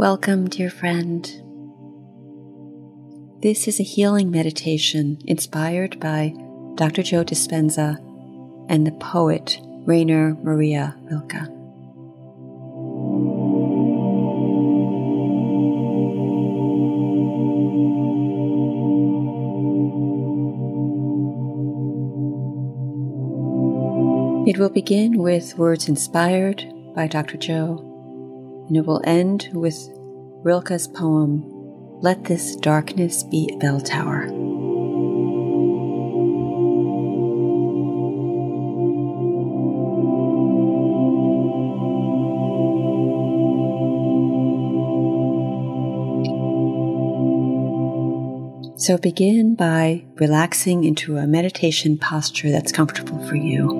Welcome, dear friend. This is a healing meditation inspired by Dr. Joe Dispenza and the poet Rainer Maria Rilke. It will begin with words inspired by Dr. Joe and it will end with Rilke's poem, Let This Darkness Be a Bell Tower. So begin by relaxing into a meditation posture that's comfortable for you.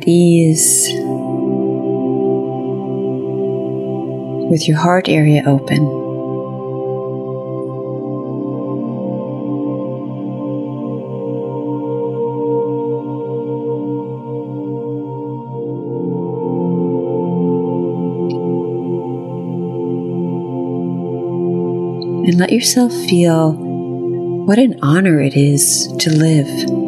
At ease with your heart area open. And let yourself feel what an honor it is to live.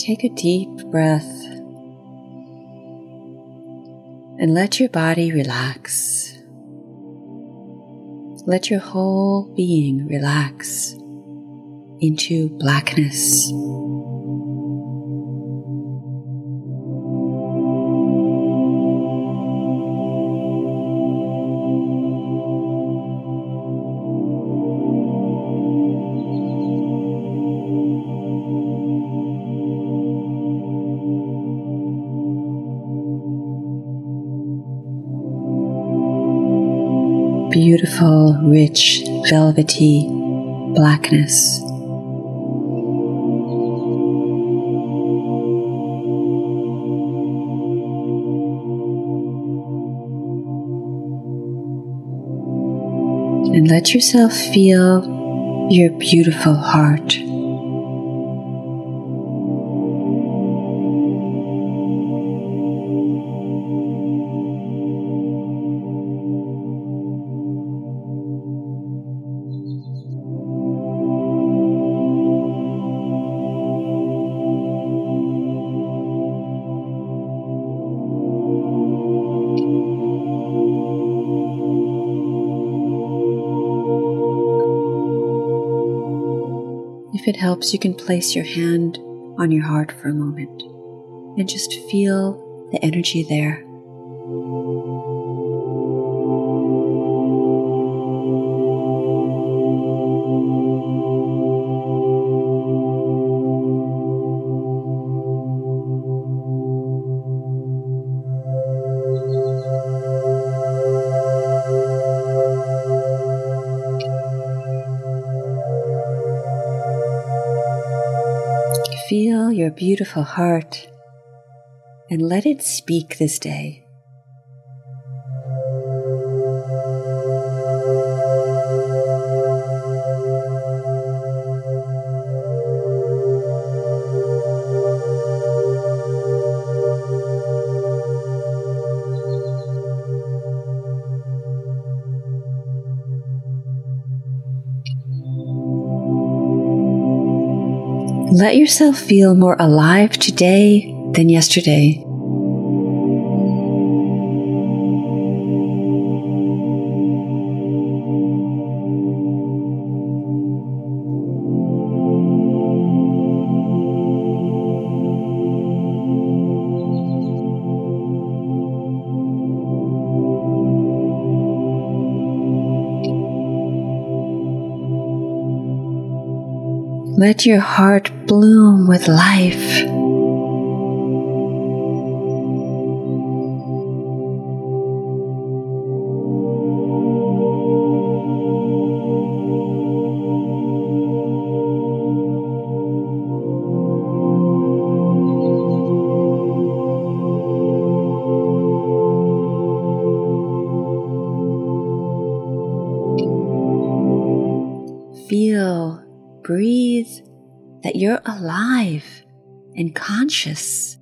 Take a deep breath and let your body relax. Let your whole being relax into blackness. Beautiful, rich, velvety blackness. And let yourself feel your beautiful heart. If it helps, you can place your hand on your heart for a moment and just feel the energy there. Beautiful heart and let it speak this day. Let yourself feel more alive today than yesterday. Let your heart bloom with life. Alive and conscious.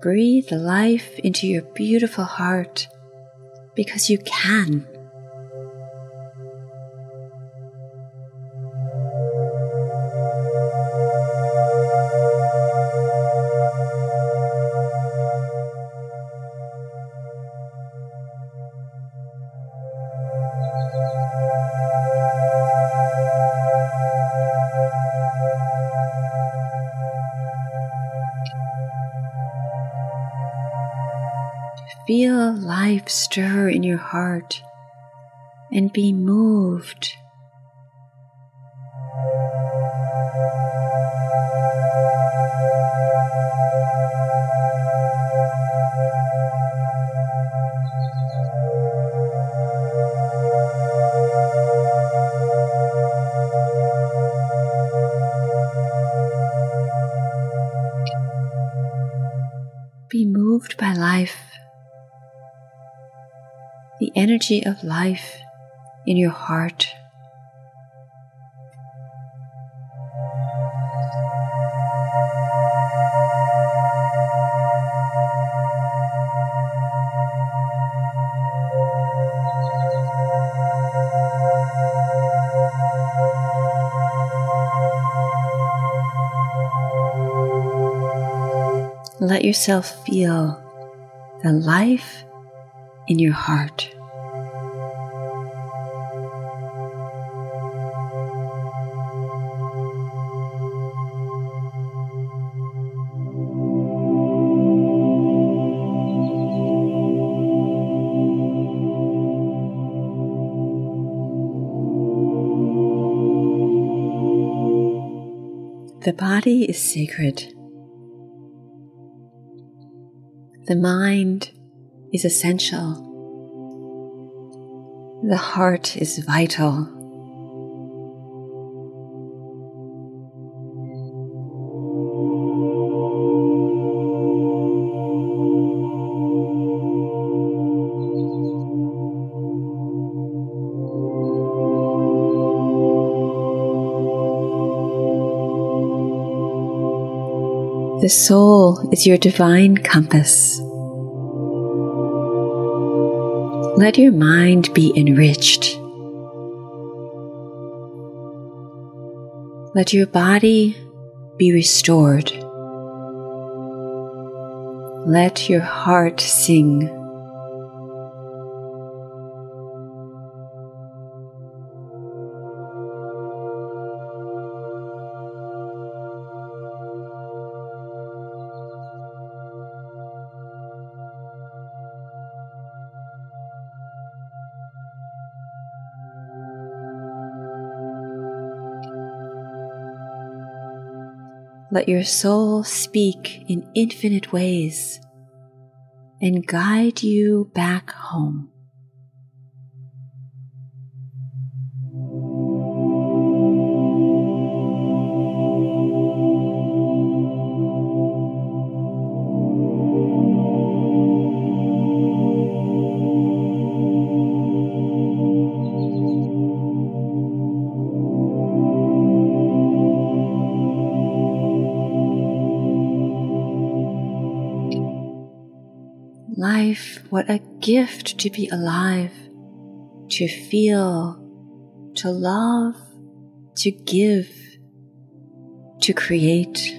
Breathe life into your beautiful heart because you can. Stir in your heart and be moved. Energy of life in your heart. Let yourself feel the life in your heart. The body is sacred. The mind is essential. The heart is vital. The soul is your divine compass. Let your mind be enriched. Let your body be restored. Let your heart sing. Let your soul speak in infinite ways and guide you back home. Gift to be alive, to feel, to love, to give, to create.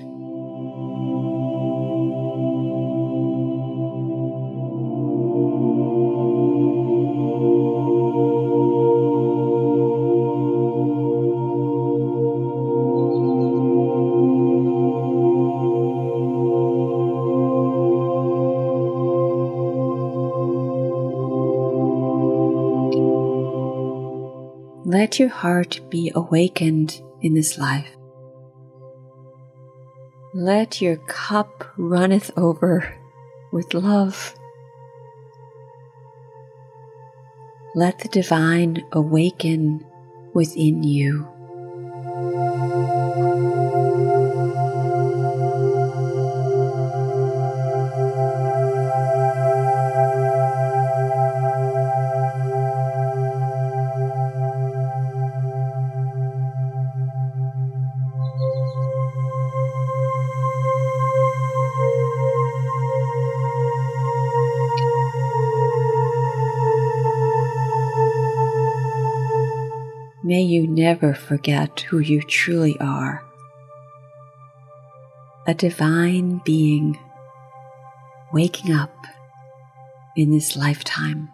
Let your heart be awakened in this life. Let your cup runneth over with love. let the divine awaken within you. You never forget who you truly are a divine being waking up in this lifetime.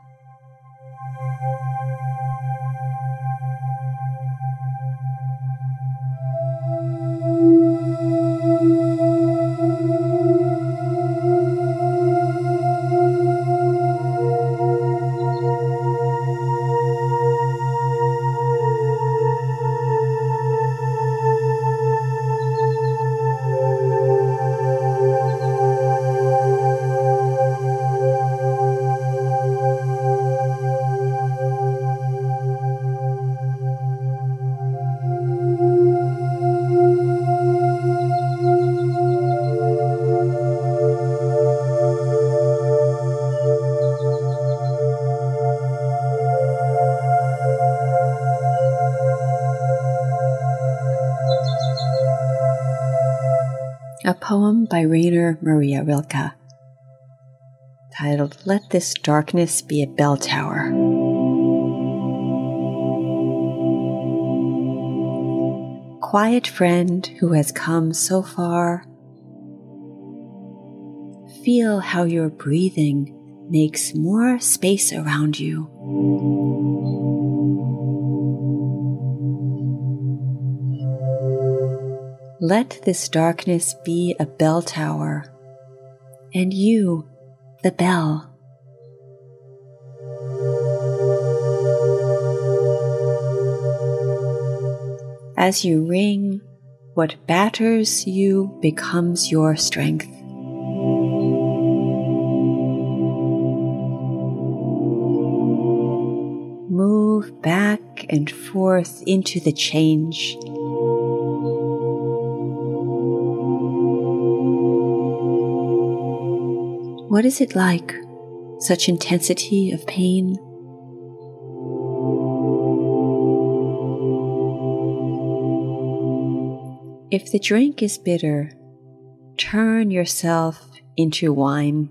Poem by Rainer Maria Rilke titled Let This Darkness Be a Bell Tower. Quiet friend who has come so far, feel how your breathing makes more space around you. Let this darkness be a bell tower, and you, the bell. As you ring, what batters you becomes your strength. Move back and forth into the change What is it like, such intensity of pain? If the drink is bitter, turn yourself into wine.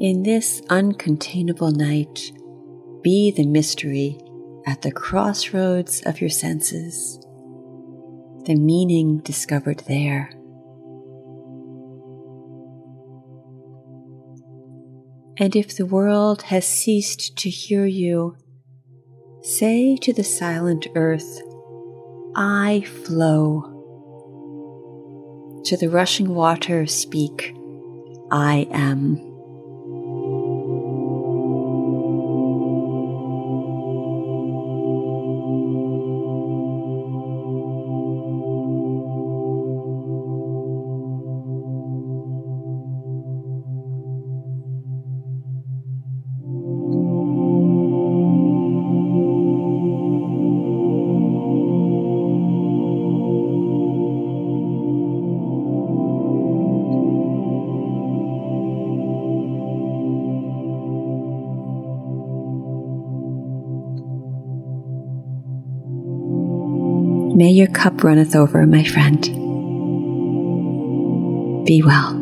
In this uncontainable night, be the mystery at the crossroads of your senses the meaning discovered there. And if the world has ceased to hear you, say to the silent earth, I flow. To the rushing water, speak, I am. May your cup runneth over, my friend. Be well.